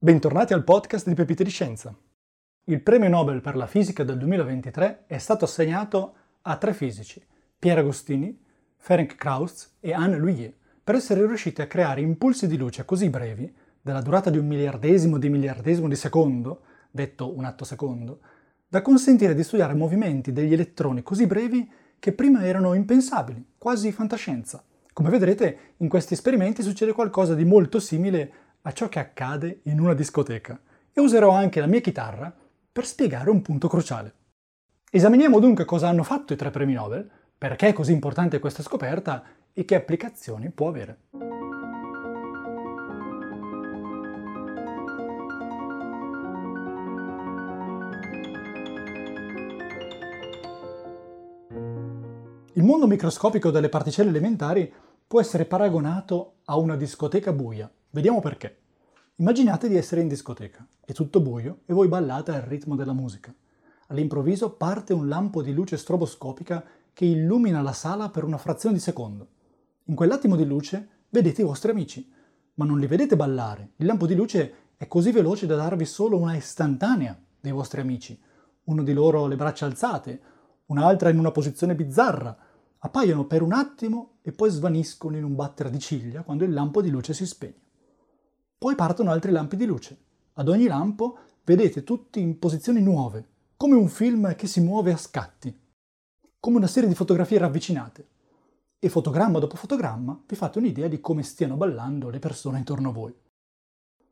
Bentornati al podcast di Pepite di Scienza. Il premio Nobel per la fisica del 2023 è stato assegnato a tre fisici, Pierre Agostini, Ferenc Krauss e Anne Louier, per essere riusciti a creare impulsi di luce così brevi, della durata di un miliardesimo di miliardesimo di secondo, detto un atto secondo, da consentire di studiare movimenti degli elettroni così brevi che prima erano impensabili, quasi fantascienza. Come vedrete, in questi esperimenti succede qualcosa di molto simile a ciò che accade in una discoteca e userò anche la mia chitarra per spiegare un punto cruciale. Esaminiamo dunque cosa hanno fatto i tre premi Nobel, perché è così importante questa scoperta e che applicazioni può avere. Il mondo microscopico delle particelle elementari può essere paragonato a una discoteca buia. Vediamo perché. Immaginate di essere in discoteca, è tutto buio e voi ballate al ritmo della musica. All'improvviso parte un lampo di luce stroboscopica che illumina la sala per una frazione di secondo. In quell'attimo di luce vedete i vostri amici, ma non li vedete ballare. Il lampo di luce è così veloce da darvi solo una istantanea dei vostri amici. Uno di loro le braccia alzate, un'altra in una posizione bizzarra, appaiono per un attimo e poi svaniscono in un battere di ciglia quando il lampo di luce si spegne. Poi partono altri lampi di luce. Ad ogni lampo vedete tutti in posizioni nuove, come un film che si muove a scatti, come una serie di fotografie ravvicinate. E fotogramma dopo fotogramma vi fate un'idea di come stiano ballando le persone intorno a voi.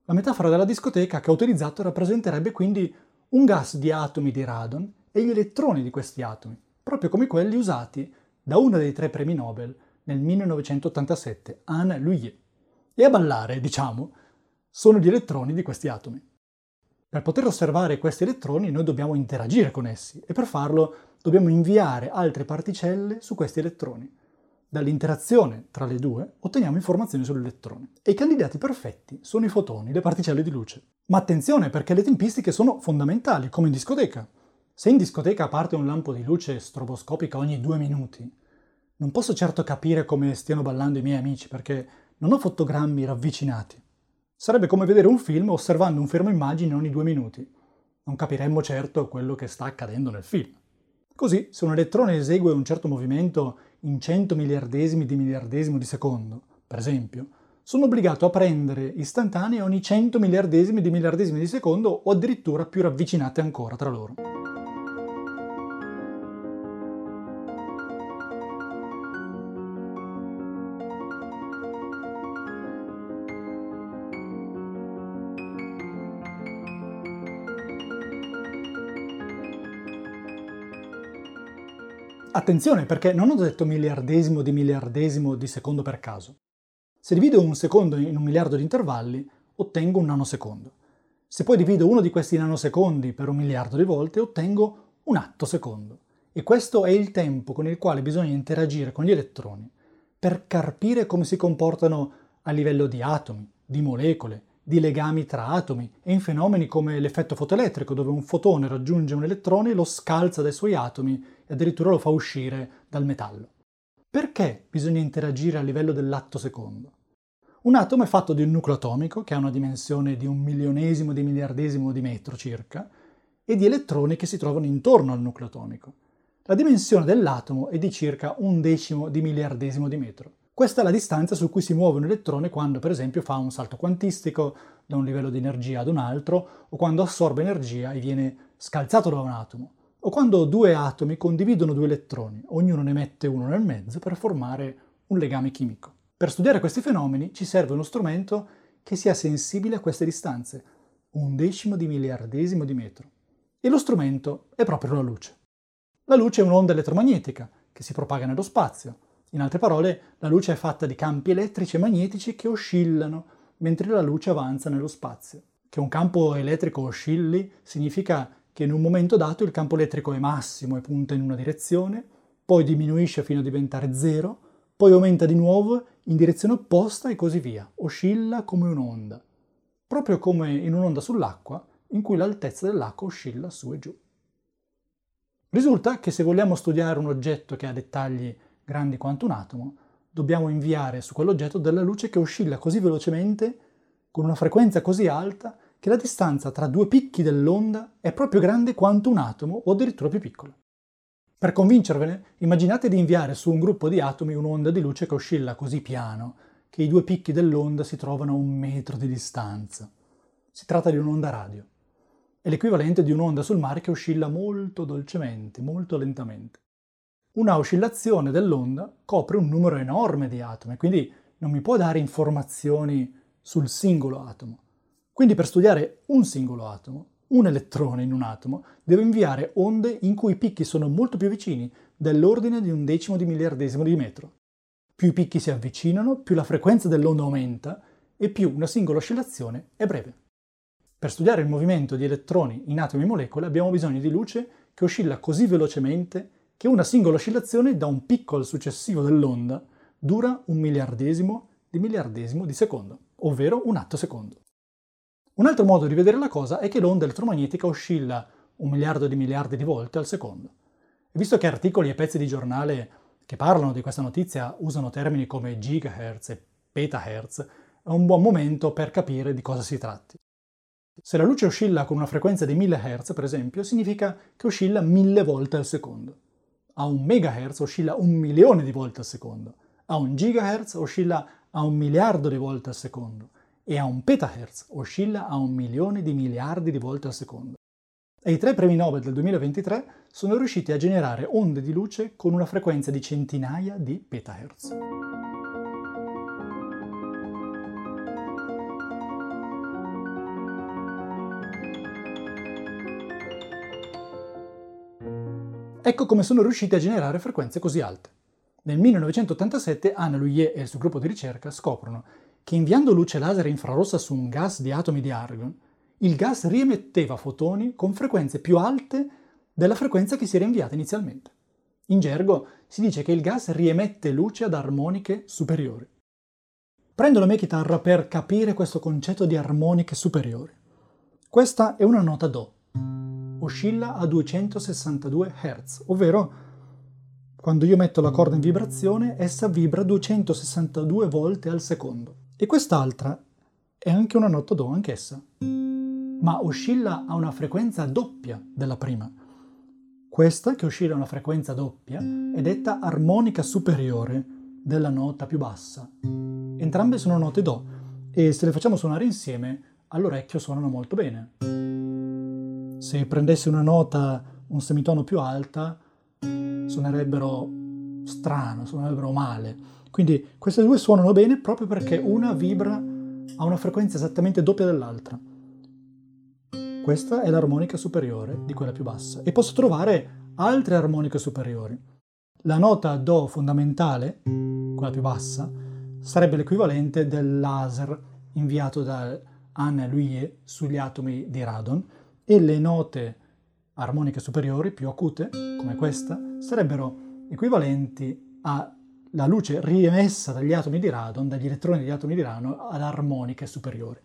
La metafora della discoteca che ho utilizzato rappresenterebbe quindi un gas di atomi di radon e gli elettroni di questi atomi, proprio come quelli usati da uno dei tre premi Nobel nel 1987, Anne Louier. E a ballare, diciamo, sono gli elettroni di questi atomi. Per poter osservare questi elettroni noi dobbiamo interagire con essi e per farlo dobbiamo inviare altre particelle su questi elettroni. Dall'interazione tra le due otteniamo informazioni sull'elettrone. E i candidati perfetti sono i fotoni, le particelle di luce. Ma attenzione perché le tempistiche sono fondamentali, come in discoteca. Se in discoteca parte un lampo di luce stroboscopica ogni due minuti, non posso certo capire come stiano ballando i miei amici perché non ho fotogrammi ravvicinati. Sarebbe come vedere un film osservando un fermo immagine ogni due minuti. Non capiremmo certo quello che sta accadendo nel film. Così, se un elettrone esegue un certo movimento in 100 miliardesimi di miliardesimo di secondo, per esempio, sono obbligato a prendere istantanee ogni 100 miliardesimi di miliardesimi di secondo o addirittura più ravvicinate ancora tra loro. Attenzione perché non ho detto miliardesimo di miliardesimo di secondo per caso. Se divido un secondo in un miliardo di intervalli, ottengo un nanosecondo. Se poi divido uno di questi nanosecondi per un miliardo di volte, ottengo un attosecondo. E questo è il tempo con il quale bisogna interagire con gli elettroni per capire come si comportano a livello di atomi, di molecole, di legami tra atomi e in fenomeni come l'effetto fotoelettrico, dove un fotone raggiunge un elettrone, lo scalza dai suoi atomi e addirittura lo fa uscire dal metallo. Perché bisogna interagire a livello dell'atto secondo? Un atomo è fatto di un nucleo atomico, che ha una dimensione di un milionesimo di miliardesimo di metro circa, e di elettroni che si trovano intorno al nucleo atomico. La dimensione dell'atomo è di circa un decimo di miliardesimo di metro. Questa è la distanza su cui si muove un elettrone quando, per esempio, fa un salto quantistico da un livello di energia ad un altro, o quando assorbe energia e viene scalzato da un atomo, o quando due atomi condividono due elettroni, ognuno ne mette uno nel mezzo per formare un legame chimico. Per studiare questi fenomeni ci serve uno strumento che sia sensibile a queste distanze, un decimo di miliardesimo di metro. E lo strumento è proprio la luce. La luce è un'onda elettromagnetica che si propaga nello spazio in altre parole, la luce è fatta di campi elettrici e magnetici che oscillano mentre la luce avanza nello spazio. Che un campo elettrico oscilli significa che in un momento dato il campo elettrico è massimo e punta in una direzione, poi diminuisce fino a diventare zero, poi aumenta di nuovo in direzione opposta e così via, oscilla come un'onda, proprio come in un'onda sull'acqua in cui l'altezza dell'acqua oscilla su e giù. Risulta che se vogliamo studiare un oggetto che ha dettagli grandi quanto un atomo, dobbiamo inviare su quell'oggetto della luce che oscilla così velocemente, con una frequenza così alta, che la distanza tra due picchi dell'onda è proprio grande quanto un atomo o addirittura più piccola. Per convincervene, immaginate di inviare su un gruppo di atomi un'onda di luce che oscilla così piano che i due picchi dell'onda si trovano a un metro di distanza. Si tratta di un'onda radio. È l'equivalente di un'onda sul mare che oscilla molto dolcemente, molto lentamente. Una oscillazione dell'onda copre un numero enorme di atomi, quindi non mi può dare informazioni sul singolo atomo. Quindi per studiare un singolo atomo, un elettrone in un atomo, devo inviare onde in cui i picchi sono molto più vicini, dell'ordine di un decimo di miliardesimo di metro. Più i picchi si avvicinano, più la frequenza dell'onda aumenta e più una singola oscillazione è breve. Per studiare il movimento di elettroni in atomi e molecole abbiamo bisogno di luce che oscilla così velocemente che una singola oscillazione da un picco al successivo dell'onda dura un miliardesimo di miliardesimo di secondo, ovvero un atto secondo. Un altro modo di vedere la cosa è che l'onda elettromagnetica oscilla un miliardo di miliardi di volte al secondo. E visto che articoli e pezzi di giornale che parlano di questa notizia usano termini come gigahertz e petahertz, è un buon momento per capire di cosa si tratti. Se la luce oscilla con una frequenza di 1000 Hz, per esempio, significa che oscilla mille volte al secondo. A un megahertz oscilla un milione di volte al secondo. A un gigahertz oscilla a un miliardo di volte al secondo e a un petahertz oscilla a un milione di miliardi di volte al secondo. E i tre premi Nobel del 2023 sono riusciti a generare onde di luce con una frequenza di centinaia di petahertz. Ecco come sono riusciti a generare frequenze così alte. Nel 1987 Anna Luye e il suo gruppo di ricerca scoprono che inviando luce laser infrarossa su un gas di atomi di argon, il gas riemetteva fotoni con frequenze più alte della frequenza che si era inviata inizialmente. In gergo si dice che il gas riemette luce ad armoniche superiori. Prendo la mia chitarra per capire questo concetto di armoniche superiori. Questa è una nota Do. Oscilla a 262 Hz, ovvero quando io metto la corda in vibrazione, essa vibra 262 volte al secondo. E quest'altra è anche una nota Do anch'essa, ma oscilla a una frequenza doppia della prima. Questa, che oscilla a una frequenza doppia, è detta armonica superiore della nota più bassa. Entrambe sono note Do e se le facciamo suonare insieme, all'orecchio suonano molto bene. Se prendessi una nota un semitono più alta, suonerebbero strano, suonerebbero male. Quindi queste due suonano bene proprio perché una vibra a una frequenza esattamente doppia dell'altra. Questa è l'armonica superiore di quella più bassa e posso trovare altre armoniche superiori. La nota Do fondamentale, quella più bassa, sarebbe l'equivalente del laser inviato da Anne Luye sugli atomi di radon e le note armoniche superiori più acute, come questa, sarebbero equivalenti a la luce riemessa dagli atomi di radon, dagli elettroni degli atomi di radon, ad armoniche superiori.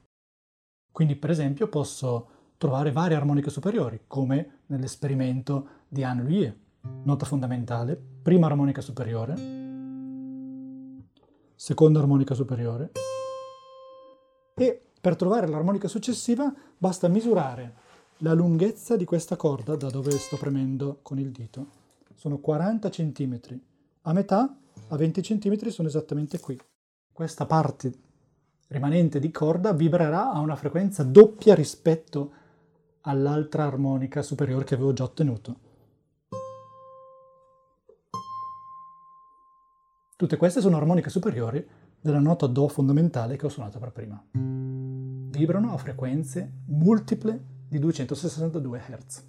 Quindi, per esempio, posso trovare varie armoniche superiori, come nell'esperimento di Anne Louis. Nota fondamentale, prima armonica superiore, seconda armonica superiore, e per trovare l'armonica successiva basta misurare la lunghezza di questa corda da dove sto premendo con il dito. Sono 40 cm. A metà a 20 cm sono esattamente qui. Questa parte rimanente di corda vibrerà a una frequenza doppia rispetto all'altra armonica superiore che avevo già ottenuto. Tutte queste sono armoniche superiori della nota Do fondamentale che ho suonato per prima. Vibrano a frequenze multiple di 262 Hz.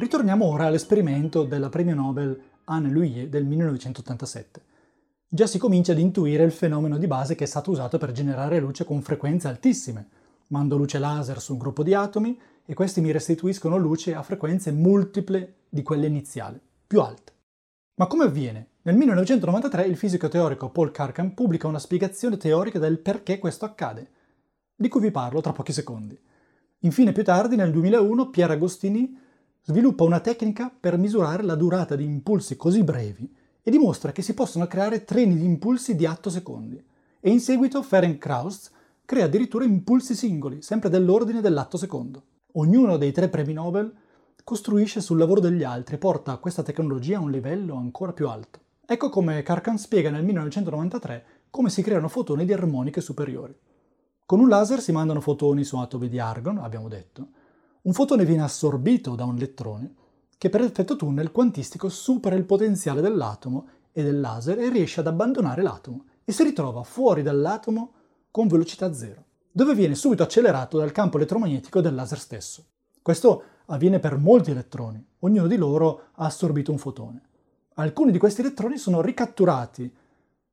Ritorniamo ora all'esperimento della premio Nobel Anne Louis del 1987. Già si comincia ad intuire il fenomeno di base che è stato usato per generare luce con frequenze altissime. Mando luce laser su un gruppo di atomi e questi mi restituiscono luce a frequenze multiple di quelle iniziali, più alte. Ma come avviene Nel 1993 il fisico teorico Paul Karkan pubblica una spiegazione teorica del perché questo accade, di cui vi parlo tra pochi secondi. Infine più tardi, nel 2001, Pierre Agostini sviluppa una tecnica per misurare la durata di impulsi così brevi e dimostra che si possono creare treni di impulsi di atto secondi. E in seguito Ferenc Krauss crea addirittura impulsi singoli, sempre dell'ordine dell'atto secondo. Ognuno dei tre premi Nobel costruisce sul lavoro degli altri e porta questa tecnologia a un livello ancora più alto. Ecco come Karkan spiega nel 1993 come si creano fotoni di armoniche superiori. Con un laser si mandano fotoni su atomi di argon, abbiamo detto. Un fotone viene assorbito da un elettrone che per effetto tunnel quantistico supera il potenziale dell'atomo e del laser e riesce ad abbandonare l'atomo e si ritrova fuori dall'atomo con velocità zero, dove viene subito accelerato dal campo elettromagnetico del laser stesso. Questo avviene per molti elettroni, ognuno di loro ha assorbito un fotone alcuni di questi elettroni sono ricatturati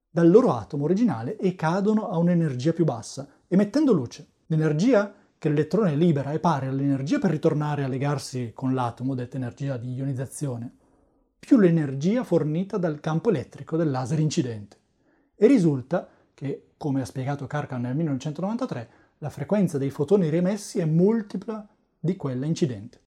dal loro atomo originale e cadono a un'energia più bassa, emettendo luce. L'energia che l'elettrone libera è pari all'energia per ritornare a legarsi con l'atomo, detta energia di ionizzazione, più l'energia fornita dal campo elettrico del laser incidente. E risulta che, come ha spiegato Karkan nel 1993, la frequenza dei fotoni riemessi è multipla di quella incidente.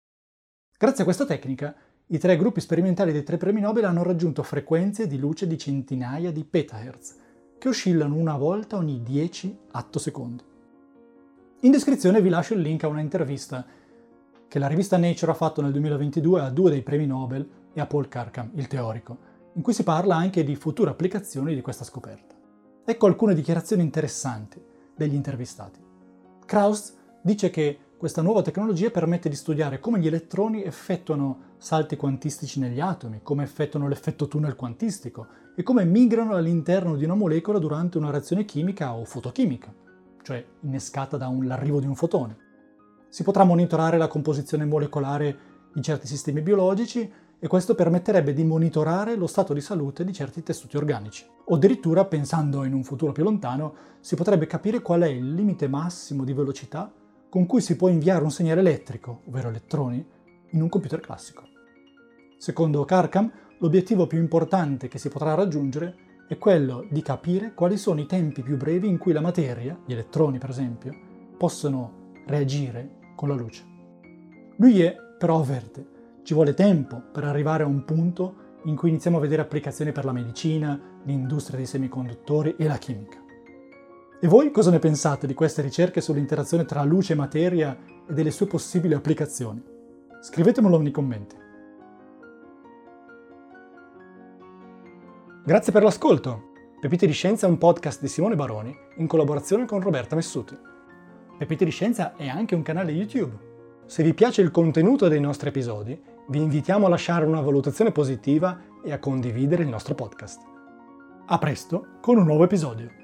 Grazie a questa tecnica, i tre gruppi sperimentali dei tre premi Nobel hanno raggiunto frequenze di luce di centinaia di petahertz, che oscillano una volta ogni 10 attosecondi. In descrizione vi lascio il link a una intervista che la rivista Nature ha fatto nel 2022 a due dei premi Nobel e a Paul Karkam, il teorico, in cui si parla anche di future applicazioni di questa scoperta. Ecco alcune dichiarazioni interessanti degli intervistati. Krauss dice che questa nuova tecnologia permette di studiare come gli elettroni effettuano salti quantistici negli atomi, come effettuano l'effetto tunnel quantistico e come migrano all'interno di una molecola durante una reazione chimica o fotochimica, cioè innescata dall'arrivo di un fotone. Si potrà monitorare la composizione molecolare di certi sistemi biologici e questo permetterebbe di monitorare lo stato di salute di certi tessuti organici. O addirittura, pensando in un futuro più lontano, si potrebbe capire qual è il limite massimo di velocità con cui si può inviare un segnale elettrico, ovvero elettroni, in un computer classico. Secondo Carcam, l'obiettivo più importante che si potrà raggiungere è quello di capire quali sono i tempi più brevi in cui la materia, gli elettroni per esempio, possono reagire con la luce. Lui è, però avverte, ci vuole tempo per arrivare a un punto in cui iniziamo a vedere applicazioni per la medicina, l'industria dei semiconduttori e la chimica. E voi cosa ne pensate di queste ricerche sull'interazione tra luce e materia e delle sue possibili applicazioni? Scrivetemelo nei commenti. Grazie per l'ascolto! Pepite di Scienza è un podcast di Simone Baroni in collaborazione con Roberta Messuti. Pepite di Scienza è anche un canale YouTube. Se vi piace il contenuto dei nostri episodi, vi invitiamo a lasciare una valutazione positiva e a condividere il nostro podcast. A presto con un nuovo episodio!